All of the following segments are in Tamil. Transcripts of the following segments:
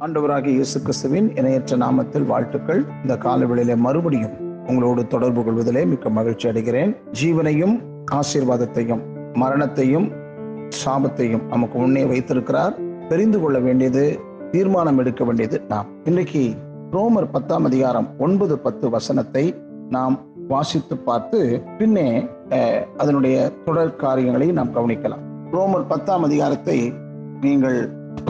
ஆண்டவராகிய இயேசு கிறிஸ்துவின் இணையற்ற நாமத்தில் வாழ்த்துக்கள். இந்த காலவெளியில மறுபடியும் உங்களோடு தொடர்பு கொள்வதிலே மிக்க மகிழ்ச்சி அடைகிறேன். ஜீவனையும் ஆசீர்வாதத்தையும் மரணத்தையும் சாபத்தையும் நமக்கு முன்னே வைத்திருக்கிறார். தெரிந்து கொள்ள வேண்டியது தீர்மானம் எடுக்க வேண்டியது நாம். இன்றைக்கு ரோமர் பத்தாம் அதிகாரம் ஒன்பது பத்து வசனத்தை நாம் வாசித்து பார்த்து பின்னே அஹ், அதனுடைய தொடர் காரியங்களை நாம் கவனிக்கலாம். ரோமர் பத்தாம் அதிகாரத்தை நீங்கள்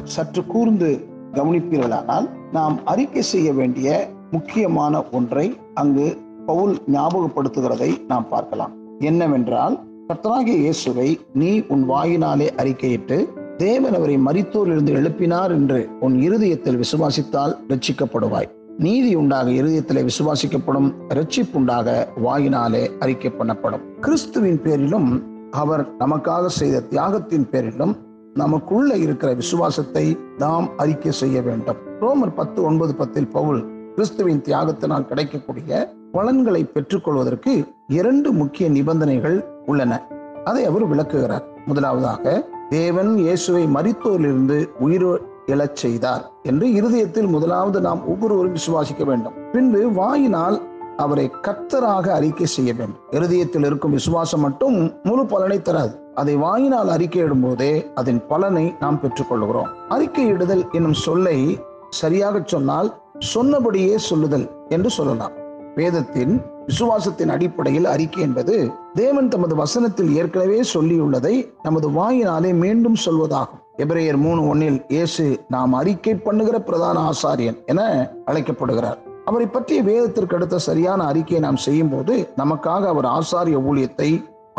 சற்று கூர்ந்து கவனிப்பீர்களானால் நாம் அறிக்கை செய்ய வேண்டிய முக்கியமான ஒன்றை அங்கு பவுல் ஞாபகப்படுத்துகிறதை நாம் பார்க்கலாம். என்னவென்றால் கர்த்தராகிய இயேசுவை நீ உன் வாயினாலே அறிக்கையிட்டு தேவன் அவரை மரித்தோரிலிருந்து எழுப்பினார் என்று உன் இருதயத்தில் விசுவாசித்தால் ரட்சிக்கப்படுவாய் நீதி உண்டாக இருதயத்திலே விசுவாசிக்கப்படும் ரட்சிப்புண்டாக வாயினாலே அறிக்கை பண்ணப்படும். கிறிஸ்துவின் பேரிலும் அவர் நமக்காக செய்த தியாகத்தின் பேரிலும் நமக்குள்ள இருக்கிற விசுவாசத்தை நாம் அறிக்கை செய்ய வேண்டும். ரோமர் பத்து ஒன்பது பத்தில் பவுல் கிறிஸ்துவின் தியாகத்தினால் கிடைக்கக்கூடிய பலன்களை பெற்றுக்கொள்வதற்கு இரண்டு முக்கிய நிபந்தனைகள் உள்ளன. அதை அவர் விளக்குகிறார். முதலாவதாக தேவன் இயேசுவை மறித்தோரிலிருந்து உயிர் எழச் செய்தார் என்று இருதயத்தில் முதலாவது நாம் ஒவ்வொருவரும் விசுவாசிக்க வேண்டும். பின்பு வாயினால் அவரை கத்தராக அறிக்கை செய்ய வேண்டும். இருதயத்தில் இருக்கும் விசுவாசம் மட்டும் முழு பலனை தராது. அதை வாயினால் அறிக்கையிடும் போதே அதன் பலனை நாம் பெற்றுக்கொள்கிறோம். அறிக்கையிடுதல் என்னும் சொல்லை சரியாக சொன்னால் சொன்னபடியே சொல்லுதல் என்று சொல்லலாம். வேதத்தின் விசுவாசத்தின் அடிப்படையில் அறிக்கை என்பது தேவன் தமது வசனத்தில் ஏற்கனவே சொல்லியுள்ளதை நமது வாயினாலே மீண்டும் சொல்வதாகும். எபிரேயர் மூணு ஒன்னில் இயேசு நாம் அறிக்கை பண்ணுகிற பிரதான ஆசாரியன் என அழைக்கப்படுகிறார். அவரை பற்றிய வேதத்திற்கு அடுத்த சரியான அறிக்கையை நாம் செய்யும் போது நமக்காக அவர் ஆசாரிய ஊழியத்தை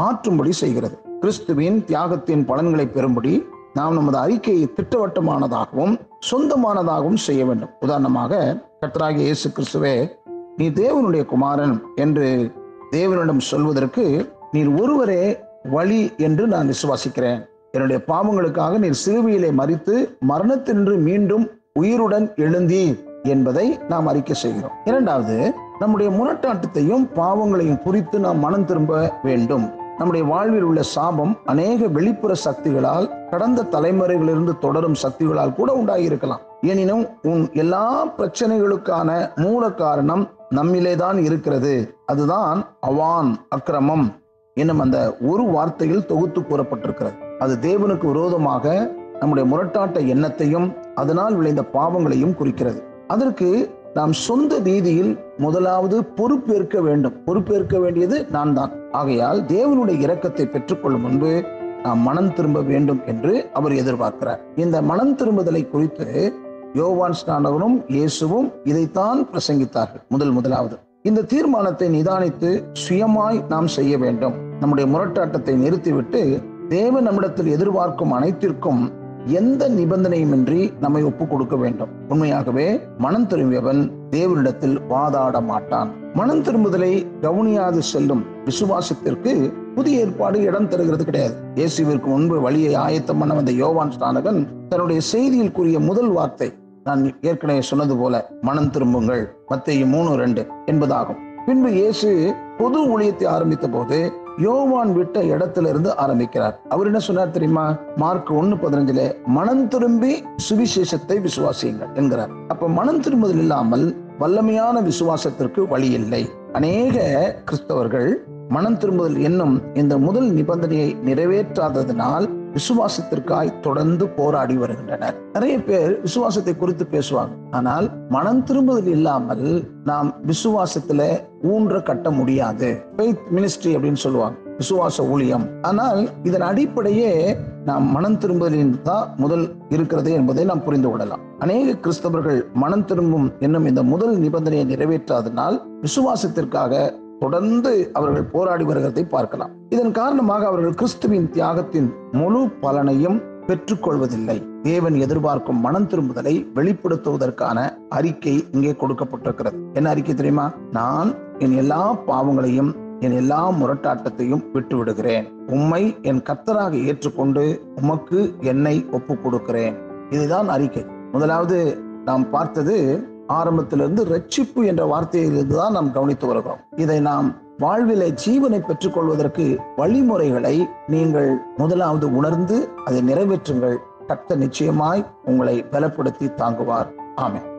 ஆற்றும்படி செய்கிறது. கிறிஸ்துவின் தியாகத்தின் பலன்களை பெறும்படி நாம் நமது அறிக்கையை திட்டவட்டமானதாகவும் சொந்தமானதாகவும் செய்ய வேண்டும். உதாரணமாக கர்த்தராகிய இயேசு கிறிஸ்துவே நீ தேவனுடைய குமாரன் என்று தேவனிடம் சொல்வதற்கு நீர் ஒருவரே வழி என்று நான் விசுவாசிக்கிறேன். என்னுடைய பாவங்களுக்காக நீர் சிறுவியிலே மறித்து மரணத்தின்று மீண்டும் உயிருடன் எழுந்தீர். என்பதை நாம் அறிக்கை செய்கிறோம். இரண்டாவது நம்முடைய முரட்டாட்டத்தையும் பாவங்களையும் குறித்து நாம் மனம் திரும்ப வேண்டும். நம்முடைய வாழ்வில் உள்ள சாபம் அநேக வெளிப்புற சக்திகளால் கடந்த தலைமுறைகளிலிருந்து தொடரும் சக்திகளால் கூட உண்டாகியிருக்கலாம் எனினும் உன் எல்லா பிரச்சனைகளுக்கான மூல காரணம் நம்மிலே தான் இருக்கிறது. அதுதான் அவான் அக்கிரமம் என்னும் அந்த ஒரு வார்த்தையில் தொகுத்து கூறப்பட்டிருக்கிறது. அது தேவனுக்கு விரோதமாக நம்முடைய முரட்டாட்ட எண்ணத்தையும் அதனால் விளைந்த பாவங்களையும் குறிக்கிறது. அதற்கு நாம் சொந்த ரீதியில் முதலாவது பொறுப்பேற்க வேண்டும். பொறுப்பேற்க வேண்டியது நான் தான் ஆகையால் தேவனுடைய இரக்கத்தை பெற்றுக்கொள்ளும் முன்பு நாம் மனம் திரும்ப வேண்டும் என்று அவர் எதிர்பார்க்கிறார். இந்த மனம் திரும்புதலை குறித்து யோவான் ஸ்நானகனும் இயேசுவும் இதைத்தான் பிரசங்கித்தார்கள். முதல் முதலாவது. இந்த தீர்மானத்தை நிதானித்து சுயமாய் நாம் செய்ய வேண்டும். நம்முடைய முரட்டாட்டத்தை நிறுத்திவிட்டு தேவ நம்மிடத்தில் எதிர்பார்க்கும் அனைத்திற்கும் எந்த நிபந்தனையுமின்றி நம்மை ஒப்பு கொடுக்க வேண்டும்? உண்மையாகவே மனம் திரும்பியவன் தேவனிடத்தில் வாதாட மாட்டான். மனம் திரும்புதலை கவனியாது செல்லும் விசுவாசத்திற்கு புதிய ஏற்பாடு இடம் தருகிறது கிடையாது. இயேசுவிற்கு முன்பு வழியை ஆயத்தம் பண்ண வந்த யோவான் ஸ்நானகன் தன்னுடைய செய்தியில் கூறிய முதல் வார்த்தை நான் ஏற்கனவே சொன்னது போல மனம் திரும்புங்கள். மத்திய மூணு ரெண்டு என்பதாகும். பின்பு இயேசு பொது ஊழியத்தை ஆரம்பித்த போது யோவான் விட்ட இடத்துல இருந்து ஆரம்பிக்கிறார். அவர் என்ன சொன்னார் தெரியுமா? மார்க் ஒன்னு பதினஞ்சுல மனம் திரும்பி சுவிசேஷத்தை விசுவாசியுங்கள் என்கிறார். அப்ப மனம் திரும்புதல் இல்லாமல் வல்லமையான விசுவாசத்திற்கு வழி இல்லை. அநேக கிறிஸ்தவர்கள் மனம் திரும்புதல் என்னும் இந்த முதல் நிபந்தனையை நிறைவேற்றாததினால் விசுவாசத்திற்காய் தொடர்ந்து போராடி வருகின்றனர். நிறைய பேர் விசுவாசத்தை குறித்து பேசுவாங்க. ஆனால் மனம் திரும்புதல் இல்லாமல் நாம் விசுவாசத்துல ஊன்ற கட்ட முடியாது. மினிஸ்ட்ரி அப்படின்னு சொல்லுவாங்க. விசுவாச ஊழியம். ஆனால் இதன் அடிப்படையே நாம் மனம் திரும்புதலின் தான் முதல் இருக்கிறது என்பதை நாம் புரிந்து கொள்ளலாம். அநேக கிறிஸ்தவர்கள் மனம் திரும்பும் என்னும் இந்த முதல் நிபந்தனையை நிறைவேற்றாதனால் விசுவாசத்திற்காக தொடர்ந்து அவர்கள் போராடி வருகிறதை பார்க்கலாம். இதன் காரணமாக அவர்கள் கிறிஸ்துவின் தியாகத்தின் முழு பலனையும் பெற்றுக்கொள்வதில்லை. தேவன் எதிர்பார்க்கும் மனம் திரும்புதலை வெளிப்படுத்துவதற்கான அறிக்கை இங்கே கொடுக்கப்பட்டிருக்கிறது. என்ன அறிக்கை தெரியுமா? நான் என் எல்லா பாவங்களையும் என் எல்லா முரட்டாட்டத்தையும் விட்டு விடுகிறேன் உம்மை என் கர்த்தராக ஏற்றுக்கொண்டு உமக்கு என்னை ஒப்பு கொடுக்கிறேன் இதுதான் அறிக்கை. முதலாவது நாம் பார்த்தது ஆரம்பத்திலிருந்து ரட்சிப்பு என்ற வார்த்தையிலிருந்து தான் நாம் கவனித்து வருகிறோம். இதை நாம் வாழ்விலை ஜீவனை பெற்றுக்கொள்வதற்கு வழிமுறைகளை நீங்கள் முதலாவது உணர்ந்து அதை நிறைவேற்றுங்கள். கர்த்தர் நிச்சயமாய் உங்களை பலப்படுத்தி தாங்குவார். ஆமென்.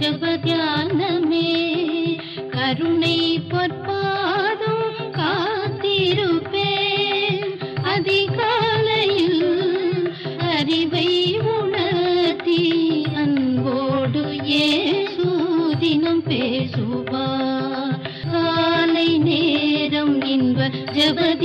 இன்ப கருணை பேசுவார்